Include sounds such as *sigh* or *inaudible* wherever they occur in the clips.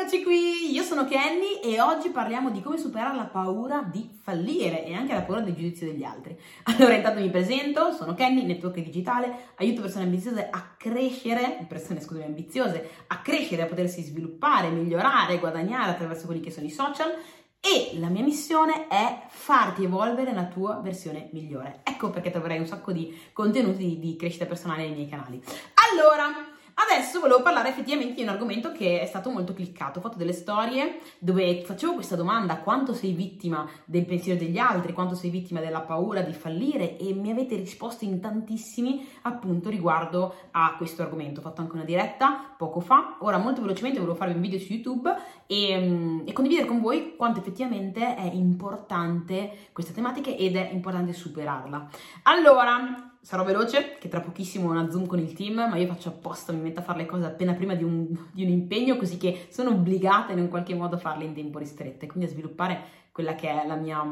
Eccoci qui, io sono Kenny e oggi parliamo di come superare la paura di fallire e anche la paura del giudizio degli altri. *laughs* Allora, intanto mi presento, sono Kenny, network digitale, aiuto persone ambiziose a crescere, persone scusami ambiziose, a crescere, a potersi sviluppare, migliorare, guadagnare attraverso quelli che sono i social e la mia missione è farti evolvere la tua versione migliore. Ecco perché troverai un sacco di contenuti di crescita personale nei miei canali. Allora, Adesso volevo parlare effettivamente di un argomento che è stato molto cliccato. Ho fatto delle storie dove facevo questa domanda: quanto sei vittima del pensiero degli altri, quanto sei vittima della paura di fallire? E mi avete risposto in tantissimi appunto riguardo a questo argomento. Ho fatto anche una diretta poco fa. Ora, molto velocemente, volevo farvi un video su YouTube e, mm, e condividere con voi quanto effettivamente è importante questa tematica ed è importante superarla. Allora, sarò veloce, che tra pochissimo ho una Zoom con il team, ma io faccio apposta, mi metto a fare le cose appena prima di un, di un impegno, così che sono obbligata in un qualche modo a farle in tempo ristretto e quindi a sviluppare quella che è la mia,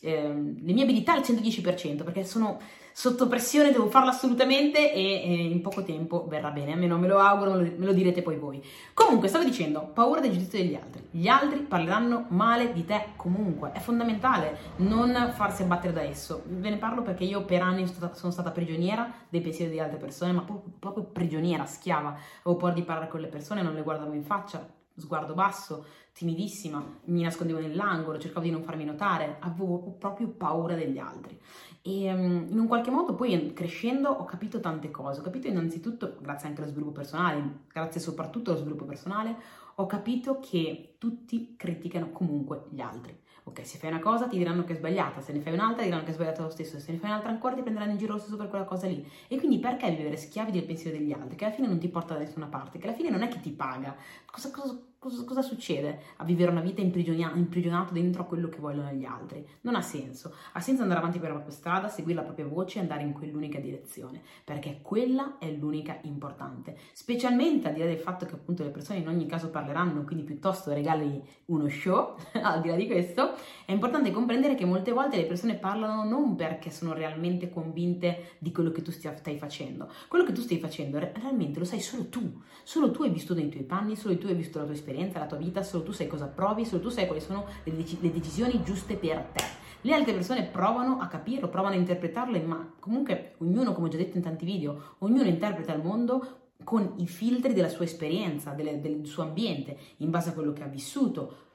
eh, le mie abilità al 110%, perché sono sotto pressione, devo farlo assolutamente e, e, in poco tempo verrà bene, almeno me lo auguro, me lo, direte poi voi. Comunque, stavo dicendo, paura del giudizio degli altri. Gli altri parleranno male di te comunque, è fondamentale non farsi abbattere da esso. Ve ne parlo perché io per anni sono stata prigioniera dei pensieri di altre persone, ma proprio, proprio prigioniera, schiava. Avevo paura di parlare con le persone, non le guardavo in faccia, sguardo basso, timidissima, mi nascondevo nell'angolo, cercavo di non farmi notare, avevo proprio paura degli altri. E um, in un qualche modo poi crescendo ho capito tante cose, ho capito innanzitutto, grazie anche allo sviluppo personale, grazie soprattutto allo sviluppo personale, ho capito che tutti criticano comunque gli altri. Ok, se fai una cosa ti diranno che è sbagliata, se ne fai un'altra diranno che è sbagliata lo stesso, se ne fai un'altra ancora ti prenderanno in giro lo stesso per quella cosa lì. E quindi perché vivere schiavi del pensiero degli altri, che alla fine non ti porta da nessuna parte, che alla fine non è che ti paga? Cosa, cosa, cosa, cosa succede a vivere una vita imprigionato dentro a quello che vogliono gli altri? Non ha senso. Ha senso andare avanti per la propria strada, seguire la propria voce e andare in quell'unica direzione, perché quella è l'unica importante. Specialmente al di là del fatto che appunto le persone in ogni caso parleranno, quindi piuttosto regali uno show, *laughs* al di là di questo, è importante comprendere che molte volte le persone parlano non perché sono realmente convinte di quello che tu stai facendo. Quello che tu stai facendo realmente lo sai solo tu, solo tu hai visto nei tuoi panni, solo tu hai visto la tua esperienza esperienza, la tua vita, solo tu sai cosa provi, solo tu sai quali sono le, dec- le decisioni giuste per te. Le altre persone provano a capirlo, provano a interpretarle, ma comunque ognuno, come ho già detto in tanti video, ognuno interpreta il mondo con i filtri della sua esperienza, delle, del suo ambiente, in base a quello che ha vissuto.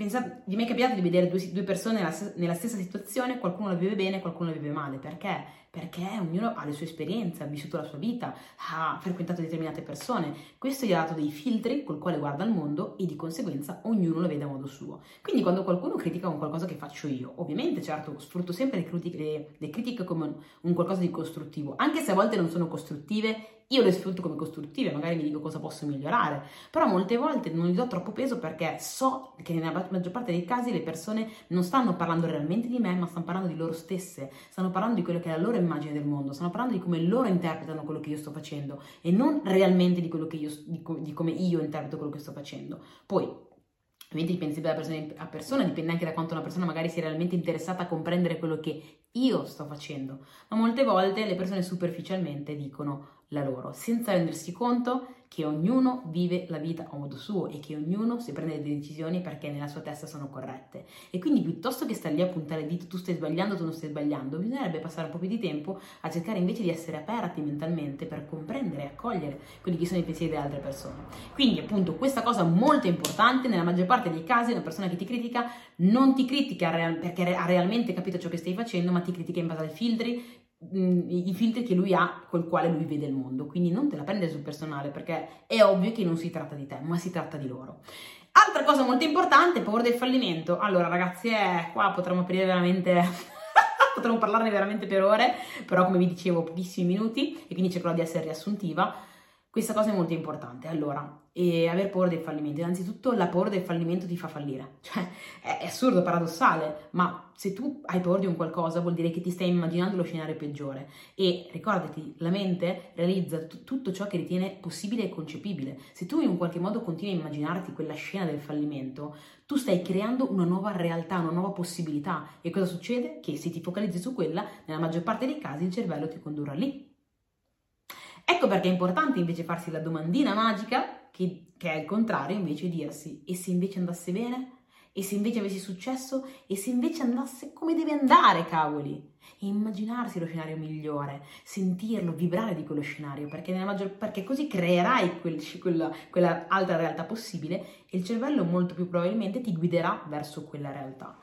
Pensate, vi è mai capitato di vedere due, due persone nella, nella, stessa situazione, qualcuno la vive bene, qualcuno la vive male? Perché? perché ognuno ha le sue esperienze, ha vissuto la sua vita, ha frequentato determinate persone. Questo gli ha dato dei filtri col quale guarda il mondo e di conseguenza ognuno lo vede a modo suo. Quindi quando qualcuno critica un qualcosa che faccio io, ovviamente certo sfrutto sempre le critiche, le, le critiche come un, un qualcosa di costruttivo, anche se a volte non sono costruttive io le sfrutto come costruttive, magari mi dico cosa posso migliorare, però molte volte non gli do troppo peso perché so che nella maggior parte dei casi le persone non stanno parlando realmente di me, ma stanno parlando di loro stesse, stanno parlando di quello che è la loro immagine del mondo, stanno parlando di come loro interpretano quello che io sto facendo e non realmente di, io, di, di come io interpreto quello che sto facendo. Poi, Ovviamente dipende sempre da persona a persona, dipende anche da quanto una persona magari sia realmente interessata a comprendere quello che io sto facendo, ma molte volte le persone superficialmente dicono la loro, senza rendersi conto che ognuno vive la vita a modo suo e che ognuno si prende delle decisioni perché nella sua testa sono corrette. E quindi piuttosto che stare lì a puntare il dito, tu stai sbagliando, tu non stai sbagliando, bisognerebbe passare un po' più di tempo a cercare invece di essere aperti mentalmente per comprendere e accogliere quelli che sono i pensieri delle altre persone. Quindi appunto questa cosa molto importante, nella maggior parte dei casi una persona che ti critica non ti critica perché ha realmente capito ciò che stai facendo, ma ti critica in base ai filtri i filtri che lui ha col quale lui vede il mondo. Quindi non te la prende sul personale perché è ovvio che non si tratta di te, ma si tratta di loro. Altra cosa molto importante, paura del fallimento. Allora, ragazzi, eh, qua potremmo aprire veramente. *laughs* potremmo parlarne veramente per ore, però come vi dicevo, pochissimi minuti e quindi cercherò di essere riassuntiva. Questa cosa è molto importante. Allora, e aver paura del fallimento. Innanzitutto la paura del fallimento ti fa fallire. *laughs* Cioè, è, assurdo, paradossale, ma se tu hai paura di un qualcosa vuol dire che ti stai immaginando lo scenario peggiore. E ricordati, la mente realizza t- tutto ciò che ritiene possibile e concepibile. Se tu in un qualche modo continui a immaginarti quella scena del fallimento, tu stai creando una nuova realtà, una nuova possibilità. E cosa succede? Che se ti focalizzi su quella, nella maggior parte dei casi il cervello ti condurrà lì. Ecco perché è importante invece farsi la domandina magica che, che è il contrario invece dirsi e se invece andasse bene? E se invece avessi successo? E se invece andasse come deve andare, cavoli? E immaginarsi lo scenario migliore, sentirlo, vibrare di quello scenario, perché, maggior, perché così creerai quel, quella, quella altra realtà possibile e il cervello molto più probabilmente ti guiderà verso quella realtà.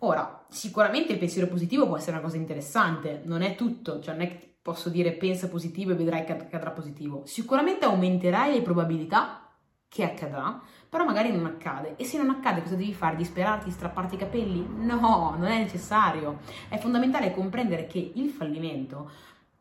Ora, sicuramente il pensiero positivo può essere una cosa interessante, non è tutto, cioè non è posso dire pensa positivo e vedrai che accadrà positivo. Sicuramente aumenterai le probabilità che accadrà, però magari non accade. E se non accade, cosa devi fare? Disperarti, strapparti i capelli? No, non è necessario. È fondamentale comprendere che il fallimento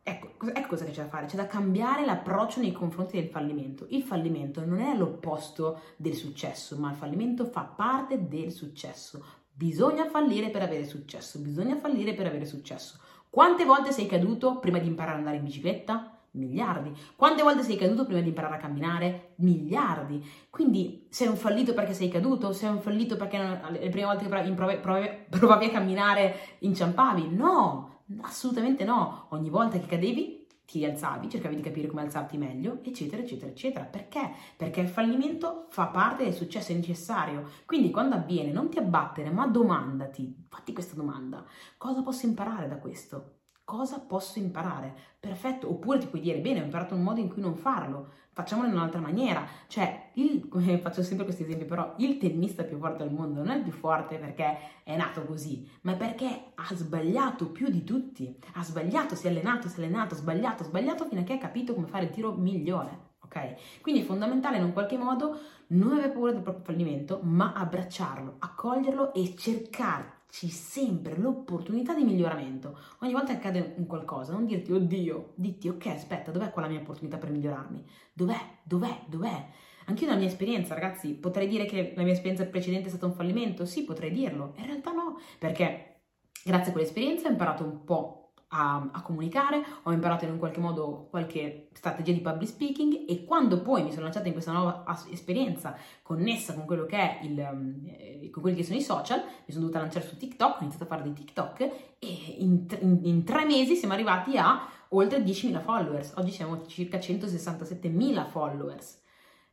Ecco, ecco cosa c'è da fare, c'è da cambiare l'approccio nei confronti del fallimento. Il fallimento non è l'opposto del successo, ma il fallimento fa parte del successo. Bisogna fallire per avere successo, bisogna fallire per avere successo. Quante volte sei caduto prima di imparare ad andare in bicicletta? Miliardi. Quante volte sei caduto prima di imparare a camminare? Miliardi. Quindi sei un fallito perché sei caduto? Sei un fallito perché le prime volte che provavi, provavi a camminare inciampavi? No, assolutamente no. Ogni volta che cadevi ti rialzavi, cercavi di capire come alzarti meglio, eccetera, eccetera, eccetera. Perché? Perché il fallimento fa parte del successo, è necessario. Quindi quando avviene non ti abbattere, ma domandati, fatti questa domanda, cosa posso imparare da questo? Cosa posso imparare? Perfetto, oppure ti puoi dire, bene, ho imparato un modo in cui non farlo, facciamolo in un'altra maniera. Cioè, il, *laughs* faccio sempre questi esempi, però il tennista più forte al mondo non è il più forte perché è nato così, ma perché ha sbagliato più di tutti. Ha sbagliato, si è allenato, si è allenato, sbagliato, sbagliato fino a che ha capito come fare il tiro migliore. Ok? Quindi è fondamentale in un qualche modo non avere paura del proprio fallimento, ma abbracciarlo, accoglierlo e cercare c'è sempre l'opportunità di miglioramento. Ogni volta che accade un qualcosa, non dirti oddio, ditti ok, aspetta, dov'è quella mia opportunità per migliorarmi? Dov'è? Dov'è? Dov'è? Anche io nella mia esperienza, ragazzi, potrei dire che la mia esperienza precedente è stata un fallimento? Sì, potrei dirlo. In realtà no, perché grazie a quell'esperienza ho imparato un po' a, a, comunicare, ho imparato in un qualche modo qualche strategia di public speaking e quando poi mi sono lanciata in questa nuova esperienza connessa con quello che è il, eh, con quelli che sono i social, mi sono dovuta lanciare su TikTok, ho iniziato a fare dei TikTok e in, in, in tre mesi siamo arrivati a oltre 10.000 followers, oggi siamo circa 167.000 followers.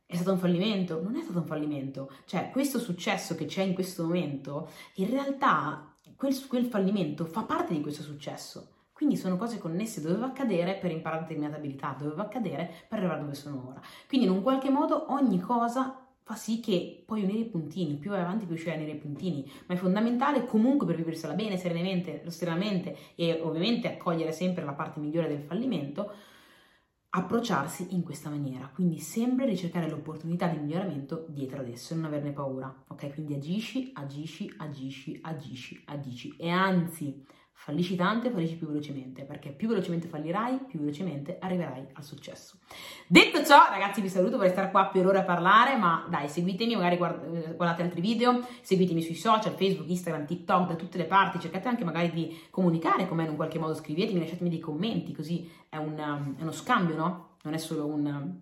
È stato un fallimento? Non è stato un fallimento. Cioè, questo successo che c'è in questo momento, in realtà quel, quel fallimento fa parte di questo successo. Quindi sono cose connesse, doveva accadere per imparare determinate abilità, doveva accadere per arrivare dove sono ora. Quindi in un qualche modo ogni cosa fa sì che puoi unire i puntini, più vai avanti più riuscirai a unire i puntini, ma è fondamentale comunque per viversela bene, serenamente, serenamente e ovviamente accogliere sempre la parte migliore del fallimento, approcciarsi in questa maniera, quindi sempre ricercare l'opportunità di miglioramento dietro ad esso e non averne paura, ok? Quindi agisci, agisci, agisci, agisci, agisci e anzi Fallisci tanto e fallisci più velocemente, perché più velocemente fallirai, più velocemente arriverai al successo. Detto ciò, ragazzi, vi saluto, vorrei stare qua per ore a parlare, ma dai, seguitemi, magari guardate altri video, seguitemi sui social, Facebook, Instagram, TikTok, da tutte le parti, cercate anche magari di comunicare con me in un qualche modo, scrivetemi, lasciatemi dei commenti, così è, un, è uno scambio, no? Non è solo un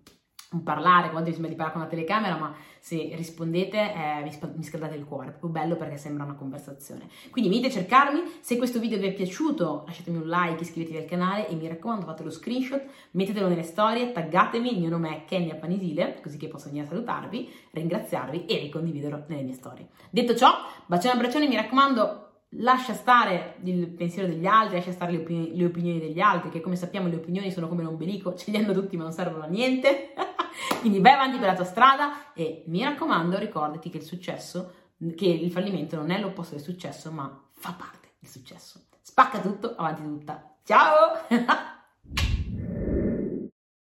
parlare, quando mi sembra di parlare con la telecamera, ma se rispondete eh, mi, sp- mi, scaldate il cuore, è proprio bello perché sembra una conversazione. Quindi venite a cercarmi, se questo video vi è piaciuto lasciatemi un like, iscrivetevi al canale e mi raccomando fate lo screenshot, mettetelo nelle storie, taggatemi, il mio nome è Kenya Panisile, così che posso venire a salutarvi, ringraziarvi e ricondividerlo nelle mie storie. Detto ciò, bacione e abbraccione, mi raccomando lascia stare il pensiero degli altri, lascia stare le, opinioni, le opinioni degli altri, che come sappiamo le opinioni sono come un ombelico, ce li hanno tutti ma non servono a niente. *laughs* Quindi vai avanti per la tua strada e mi raccomando ricordati che il successo, che il fallimento non è l'opposto del successo, ma fa parte del successo. Spacca tutto, avanti tutta. Ciao! *laughs*